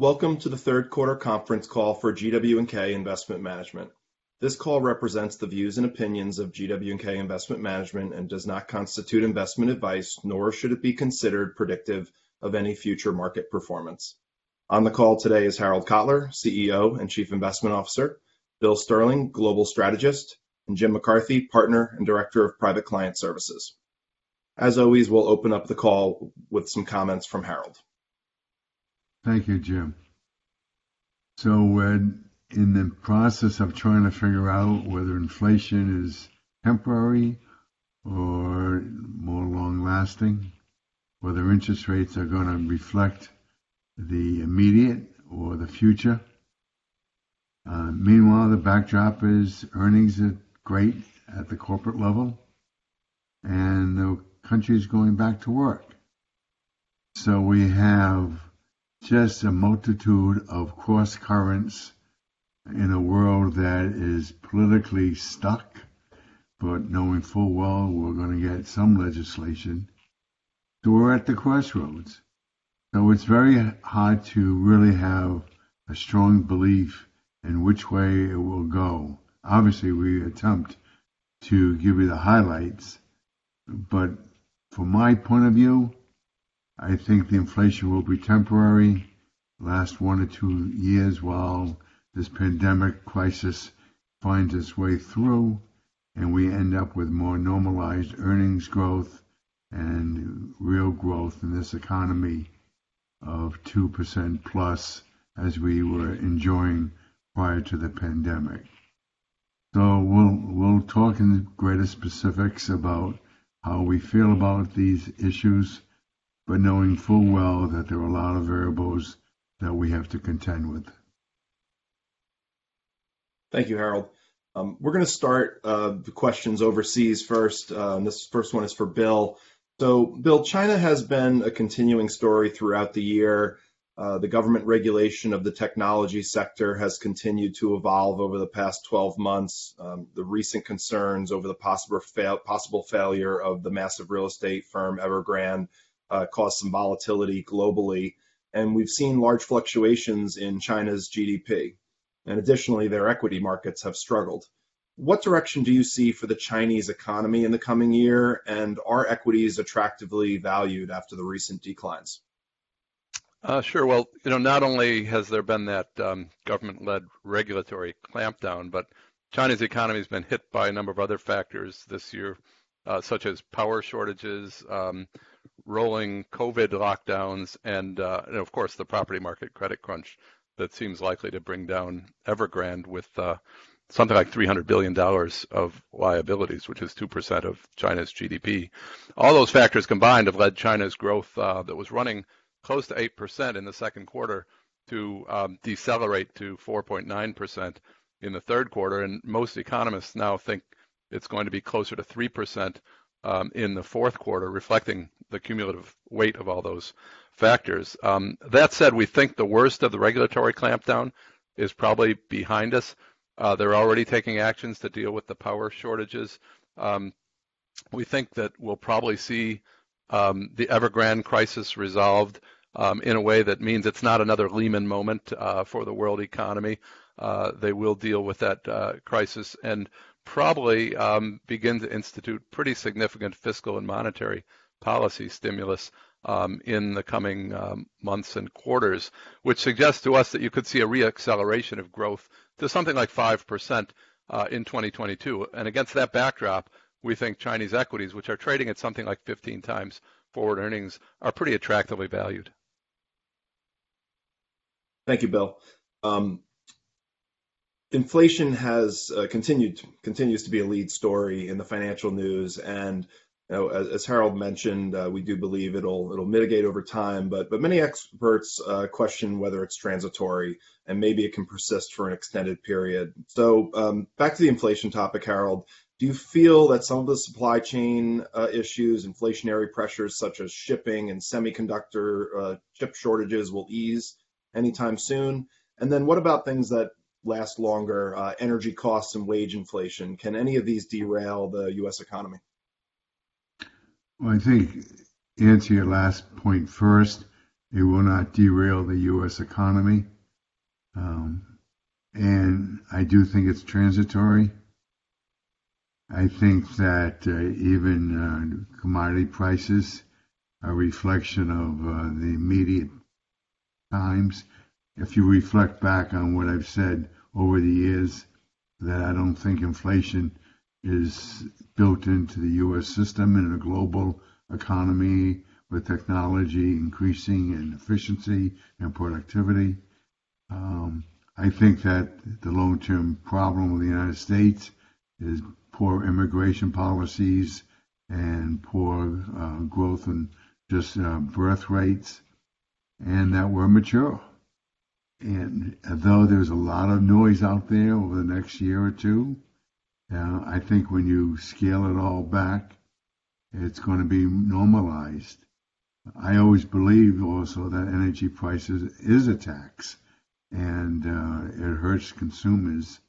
Welcome to the third quarter conference call for GW&K Investment Management. This call represents the views and opinions of GW&K Investment Management and does not constitute investment advice, nor should it be considered predictive of any future market performance. On the call today is Harold Kotler, CEO and Chief Investment Officer, Bill Sterling, Global Strategist, and Jim McCarthy, Partner and Director of Private Client Services. As always, we'll open up the call with some comments from Harold. Thank you, Jim. So we're in the process of trying to figure out whether inflation is temporary or more long-lasting, whether interest rates are gonna reflect the immediate or the future. Uh, meanwhile, the backdrop is earnings are great at the corporate level, and the country is going back to work. So we have just a multitude of cross-currents in a world that is politically stuck, but knowing full well we're gonna get some legislation. So We're at the crossroads. So it's very hard to really have a strong belief in which way it will go. Obviously, we attempt to give you the highlights, but from my point of view, I think the inflation will be temporary, last one or two years while this pandemic crisis finds its way through, and we end up with more normalized earnings growth and real growth in this economy of 2%+ plus as we were enjoying prior to the pandemic. So, we'll we'll talk in greater specifics about how we feel about these issues, but knowing full well that there are a lot of variables that we have to contend with. Thank you, Harold. Um, we're gonna start uh, the questions overseas first. Uh, this first one is for Bill. So, Bill, China has been a continuing story throughout the year. Uh, the government regulation of the technology sector has continued to evolve over the past 12 months. Um, the recent concerns over the possible failure of the massive real estate firm Evergrande Uh, caused some volatility globally, and we've seen large fluctuations in China's GDP. And additionally, their equity markets have struggled. What direction do you see for the Chinese economy in the coming year? And are equities attractively valued after the recent declines? Uh, sure. Well, you know, not only has there been that um, government-led regulatory clampdown, but China's economy has been hit by a number of other factors this year, uh, such as power shortages, um, rolling COVID lockdowns, uh, and of course, the property market credit crunch that seems likely to bring down Evergrande with uh, something like $300 billion of liabilities, which is 2% of China's GDP. All those factors combined have led China's growth uh, that was running close to 8% in the second quarter to um, decelerate to 4.9% in the third quarter. And most economists now think it's going to be closer to 3% Um, in the fourth quarter, reflecting the cumulative weight of all those factors. Um, that said, we think the worst of the regulatory clampdown is probably behind us. Uh, they're already taking actions to deal with the power shortages. Um, we think that we'll probably see the Evergrande crisis resolved in a way that means it's not another Lehman moment uh, for the world economy. Uh, they will deal with that crisis and probably um, begin to institute pretty significant fiscal and monetary policy stimulus um, in the coming um, months and quarters, which suggests to us that you could see a re-acceleration of growth to something like 5% uh, in 2022. And Against that backdrop, we think Chinese equities, which are trading at something like 15 times forward earnings, are pretty attractively valued. Thank you, Bill. Inflation has uh, continued continues to be a lead story in the financial news. You know, as Harold mentioned, we do believe it'll it'll mitigate over time, but but many experts question whether it's transitory and maybe it can persist for an extended period. So um, back to the inflation topic, Harold. Do you feel that some of the supply chain issues, inflationary pressures such as shipping and semiconductor chip shortages will ease anytime soon? And then what about things that last longer, energy costs and wage inflation? Can any of these derail the U.S. economy? Well, I think answer your last point first, It will not derail the U.S. economy. Um, and I do think it's transitory. I think that uh, even uh, commodity prices are a reflection of uh, the immediate times. If you reflect back on what I've said over the years, that I don't think inflation is built into the U.S. system in a global economy with technology increasing in efficiency and productivity. Um, I think that the long-term problem of the United States is poor immigration policies and poor uh, growth in just uh, birth rates, and that we're mature. And though there's a lot of noise out there over the next year or two, uh, I think when you scale it all back, it's going to be normalized. I always believe also that energy prices is a tax, and uh, it hurts consumers.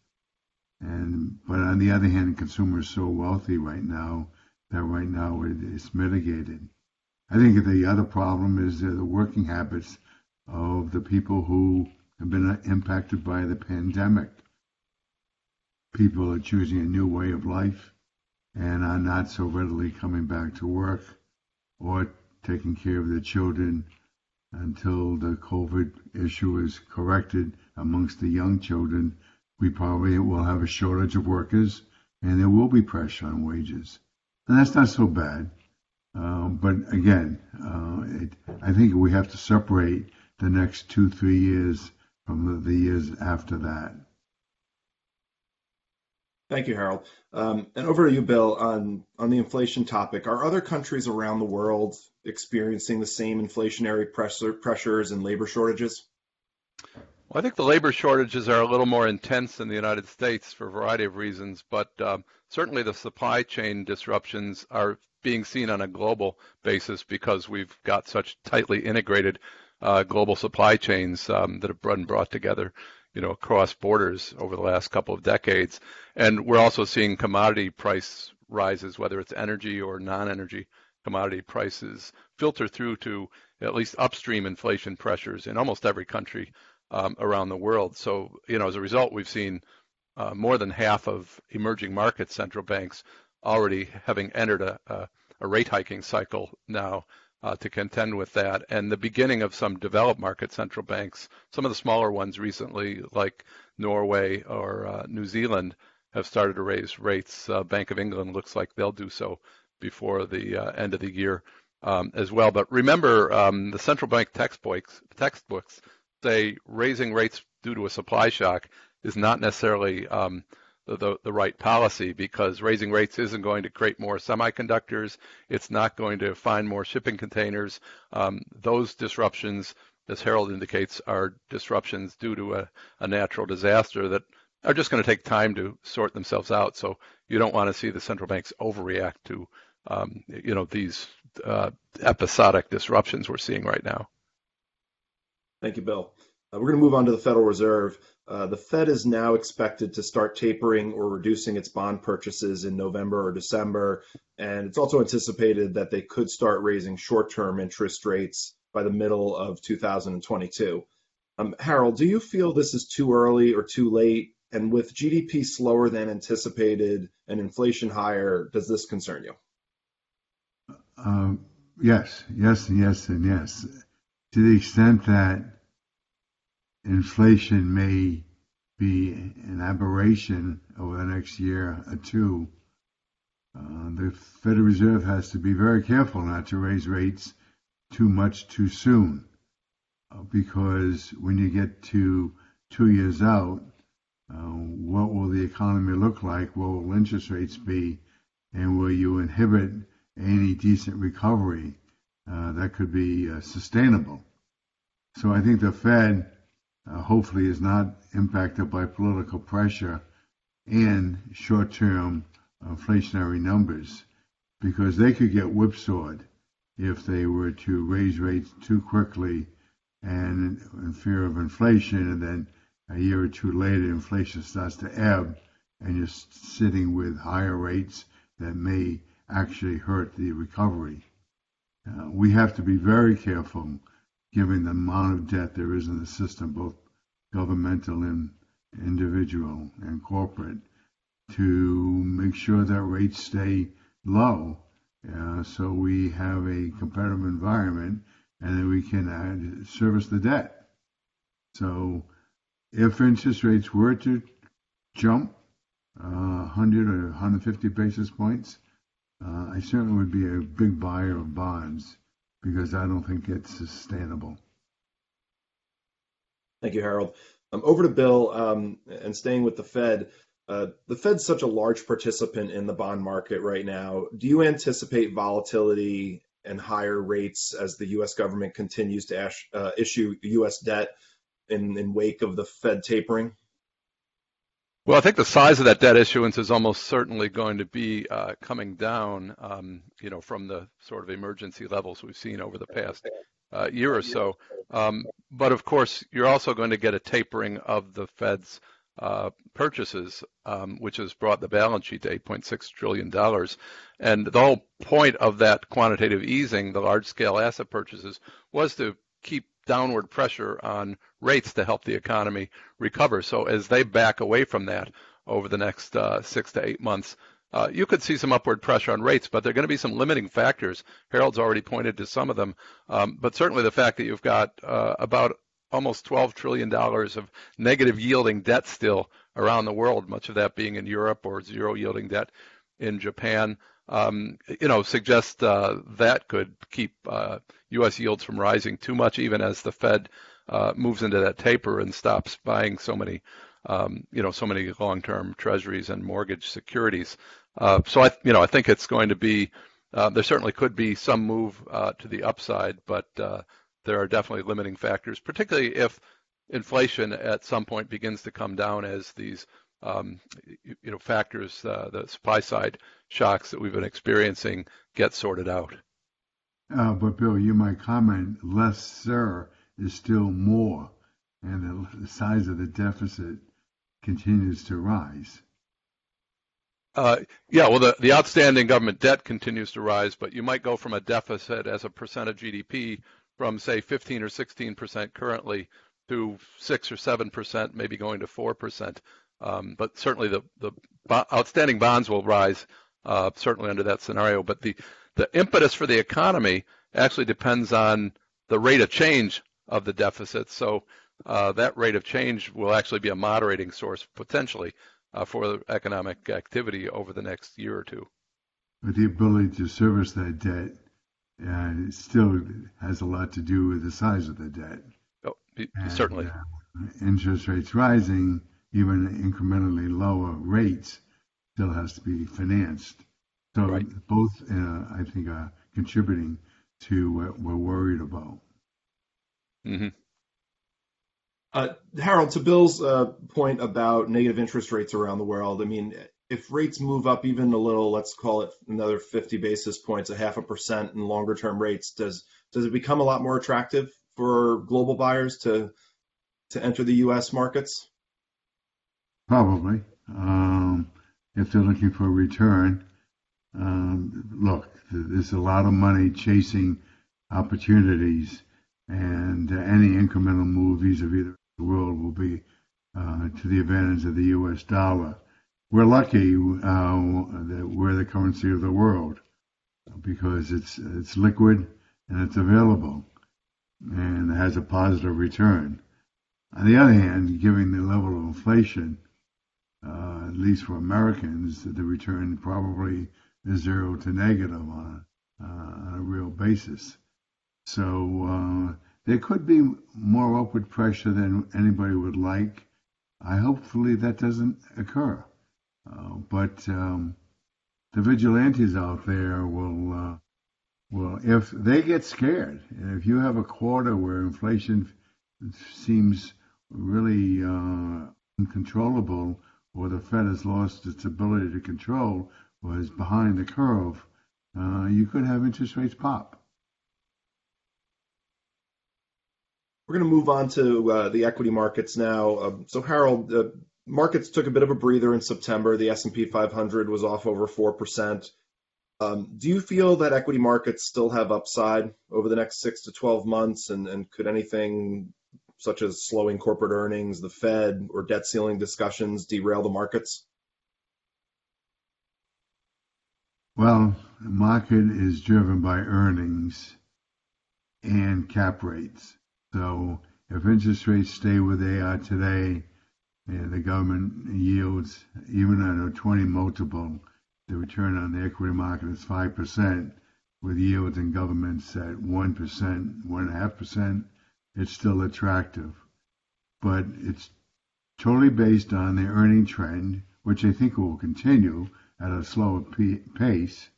And but on the other hand, consumers are so wealthy right now that right now it, it's mitigated. I think the other problem is the working habits of the people who have been impacted by the pandemic people are choosing a new way of life and are not so readily coming back to work or taking care of their children until the COVID issue is corrected amongst the young children. We probably will have a shortage of workers and there will be pressure on wages. And that's not so bad. Um, but again, uh, it, I think we have to separate the next two, three years from the, the years after that. Thank you, Harold. Um, and over to you, Bill, on, on the inflation topic. Are other countries around the world experiencing the same inflationary pressure, pressures and labor shortages? Well, I think the labor shortages are a little more intense in the United States for a variety of reasons, but um, certainly the supply chain disruptions are being seen on a global basis because we've got such tightly integrated uh, global supply chains um, that have been brought together you know, across borders over the last couple of decades. And we're also seeing commodity price rises, whether it's energy or non-energy commodity prices, filter through to at least upstream inflation pressures in almost every country um, around the world. So, you know, as a result, we've seen uh, more than half of emerging market central banks already having entered a, a, a rate hiking cycle now uh, to contend with that. And the beginning of some developed market central banks, some of the smaller ones recently, like Norway or uh, New Zealand, have started to raise rates. Uh, Bank of England looks like they'll do so before the uh, end of the year um, as well. But remember, um, the central bank textbooks, textbooks say raising rates due to a supply shock is not necessarily um, the, the right policy because raising rates isn't going to create more semiconductors. It's not going to find more shipping containers. Um, those disruptions, as Harold indicates, are disruptions due to a, a natural disaster that are just going to take time to sort themselves out. So you don't want to see the central banks overreact to, um, you know, these uh, episodic disruptions we're seeing right now. Thank you, Bill. Uh, we're going to move on to the Federal Reserve. Uh, the Fed is now expected to start tapering or reducing its bond purchases in November or December. And it's also anticipated that they could start raising short term interest rates by the middle of 2022. Um, Harold, do you feel this is too early or too late? And with GDP slower than anticipated and inflation higher, does this concern you? Um, yes, yes, and yes, and yes. To the extent that inflation may be an aberration over the next year or two. Uh, the Federal Reserve has to be very careful not to raise rates too much too soon, uh, because when you get to two years out, uh, what will the economy look like? What will interest rates be? And will you inhibit any decent recovery uh, that could be uh, sustainable? So I think the Fed uh, hopefully is not impacted by political pressure and short-term inflationary numbers because they could get whipsawed if they were to raise rates too quickly and in fear of inflation and then a year or two later inflation starts to ebb and you're sitting with higher rates that may actually hurt the recovery. Uh, we have to be very careful given the amount of debt there is in the system, both governmental and individual and corporate, to make sure that rates stay low uh, so we have a competitive environment and then we can uh, service the debt. So if interest rates were to jump uh, 100 or 150 basis points, uh, I certainly would be a big buyer of bonds because I don't think it's sustainable. Thank you, Harold. Um, over to Bill, um, and staying with the Fed. Uh, the Fed's such a large participant in the bond market right now. Do you anticipate volatility and higher rates as the U.S. government continues to ash, uh, issue U.S. debt in, in wake of the Fed tapering? Well, I think the size of that debt issuance is almost certainly going to be uh, coming down, um, you know, from the sort of emergency levels we've seen over the past uh, year or so. Um, but of course, you're also going to get a tapering of the Fed's uh, purchases, um, which has brought the balance sheet to $8.6 trillion. And the whole point of that quantitative easing, the large scale asset purchases, was to keep downward pressure on rates to help the economy recover. So as they back away from that over the next uh, six to eight months, uh, you could see some upward pressure on rates, but there are going to be some limiting factors. Harold's already pointed to some of them, um, but certainly the fact that you've got uh, about almost $12 trillion of negative yielding debt still around the world, much of that being in Europe or zero yielding debt in Japan, um, you know, suggest uh, that could keep uh, U.S. yields from rising too much, even as the Fed uh, moves into that taper and stops buying so many, um, you know, so many long-term treasuries and mortgage securities. Uh, so I, you know, I think it's going to be. Uh, there certainly could be some move uh, to the upside, but there are definitely limiting factors, particularly if inflation at some point begins to come down as these um, you know factors, uh, the supply side shocks that we've been experiencing get sorted out. Uh, but Bill, you might comment less, sir, is still more, and the, the size of the deficit continues to rise. Uh, yeah, well, the, the outstanding government debt continues to rise, but you might go from a deficit as a percent of GDP from say 15 or 16 percent currently to six or seven percent, maybe going to four percent. Um, but certainly the the outstanding bonds will rise, uh, certainly under that scenario. But the the impetus for the economy actually depends on the rate of change of the deficit. So uh, that rate of change will actually be a moderating source potentially uh, for economic activity over the next year or two. But the ability to service that debt it still has a lot to do with the size of the debt. Oh, certainly. Uh, interest rates rising, even incrementally lower rates, still has to be financed. So right. both, uh, I think, are contributing to what we're worried about. Mm-hmm. Uh, Harold, to Bill's uh, point about negative interest rates around the world, I mean, if rates move up even a little, let's call it another 50 basis points, a half a percent in longer term rates, does does it become a lot more attractive for global buyers to to enter the U.S. markets? Probably, um, if they're looking for a return. Um, look, there's a lot of money chasing opportunities, and any incremental move vis-a-vis the world will be uh, to the advantage of the U.S. dollar we're lucky uh, that we're the currency of the world because it's it's liquid and it's available and has a positive return. On the other hand, given the level of inflation, uh, at least for Americans, the return probably is zero to negative on, uh, on a real basis. So uh, there could be more upward pressure than anybody would like. I hopefully that doesn't occur. Uh, but um, the vigilantes out there will, uh, will, if they get scared, if you have a quarter where inflation seems really uh, uncontrollable, or the Fed has lost its ability to control, or is behind the curve, uh, you could have interest rates pop. We're going to move on to uh, the equity markets now. Um, so, Harold, uh, markets took a bit of a breather in September. The S&P 500 was off over 4%. Um, do you feel that equity markets still have upside over the next six to 12 months? And, and could anything such as slowing corporate earnings, the Fed, or debt ceiling discussions derail the markets? Well, the market is driven by earnings and cap rates. So if interest rates stay where they are today, and the government yields, even at a 20 multiple, the return on the equity market is 5%, with yields in governments at 1%, 1.5%, it's still attractive. But it's totally based on the earning trend, which I think will continue at a slower pace.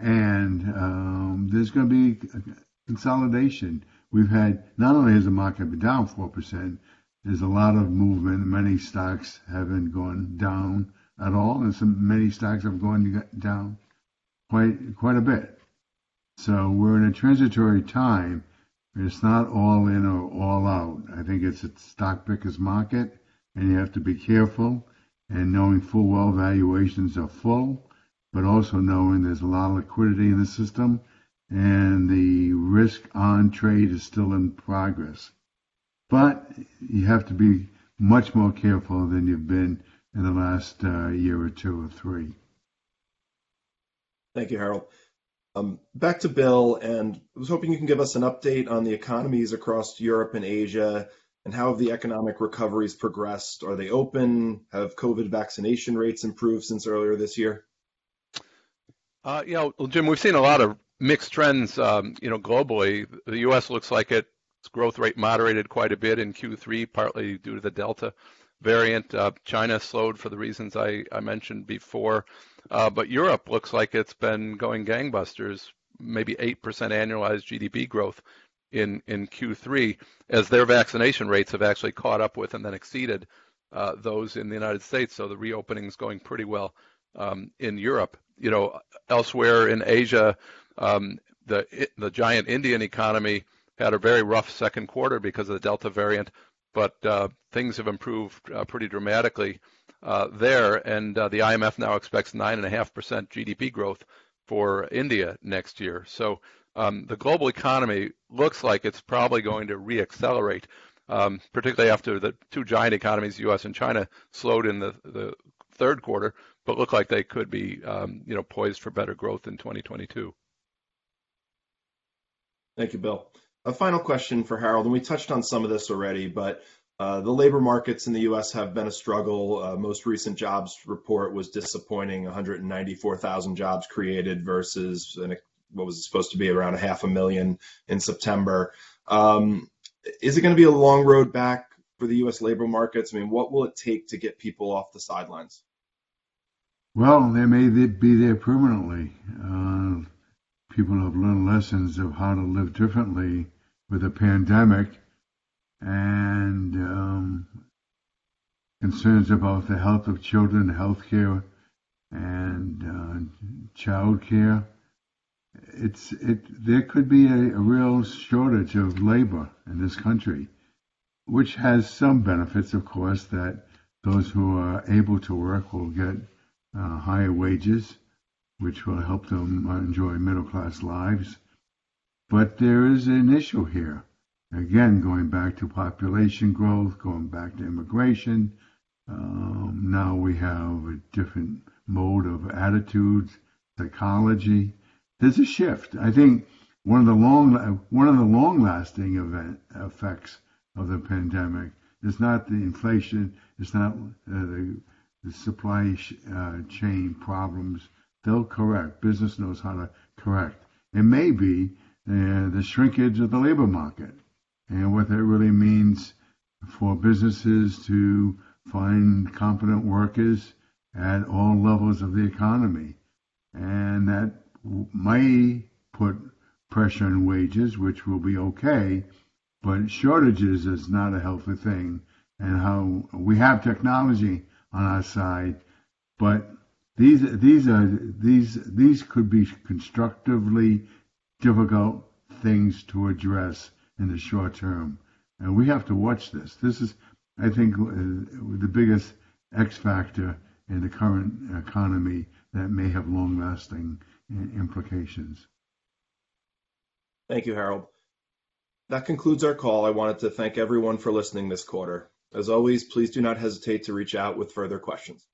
And um, there's going to be consolidation. We've had not only has the market been down 4%, there's a lot of movement. Many stocks haven't gone down at all, and some many stocks have gone down quite quite a bit. So we're in a transitory time. It's not all in or all out. I think it's a stock picker's market, and you have to be careful and knowing full well valuations are full, but also knowing there's a lot of liquidity in the system and the risk on trade is still in progress. But you have to be much more careful than you've been in the last uh, year or two or three. Thank you, Harold. Um, back to Bill, and I was hoping you can give us an update on the economies across Europe and Asia and how have the economic recoveries progressed? Are they open? Have COVID vaccination rates improved since earlier this year? Uh, you know, well, Jim, we've seen a lot of mixed trends, um, you know, globally. The U.S. looks like its growth rate moderated quite a bit in Q3, partly due to the Delta variant. Uh, China slowed for the reasons I mentioned before. Uh, but Europe looks like it's been going gangbusters, maybe 8% annualized GDP growth in, in Q3 as their vaccination rates have actually caught up with and then exceeded uh, those in the United States. So the reopening is going pretty well um, in Europe. You know, elsewhere in Asia, um, the the giant Indian economy had a very rough second quarter because of the Delta variant, but uh, things have improved uh, pretty dramatically uh, there, and uh, the IMF now expects 9.5% GDP growth for India next year. So um, the global economy looks like it's probably going to reaccelerate, um, particularly after the two giant economies, U.S. and China, slowed in the, the third quarter, but look like they could be, um, you know, poised for better growth in 2022. Thank you, Bill. A final question for Harold, and we touched on some of this already, but uh, the labor markets in the U.S. have been a struggle. Uh, most recent jobs report was disappointing 194,000 jobs created versus an what was supposed to be around a half a million in September. Um, is it going to be a long road back for the U.S. labor markets? I mean, what will it take to get people off the sidelines? Well, they may be there permanently. Uh, people have learned lessons of how to live differently with a pandemic and um, concerns about the health of children, health care, and uh, child care it's it there could be a, a, real shortage of labor in this country, which has some benefits, of course, that those who are able to work will get uh, higher wages, which will help them enjoy middle class lives. But there is an issue here. Again, going back to population growth, going back to immigration. Um, now we have a different mode of attitudes, psychology there's a shift. I think one of the long one of the long lasting event effects of the pandemic is not the inflation, it's not uh, the, the supply sh- uh, chain problems. They'll correct. Business knows how to correct. It may be uh, the shrinkage of the labor market and what that really means for businesses to find competent workers at all levels of the economy. And that may put pressure on wages, which will be okay, but shortages is not a healthy thing. And how we have technology on our side, but these these are these these could be constructively difficult things to address in the short term, and we have to watch this. This is, I think, uh, the biggest X factor in the current economy that may have long-lasting implications. Thank you, Harold. That concludes our call. I wanted to thank everyone for listening this quarter. As always, please do not hesitate to reach out with further questions.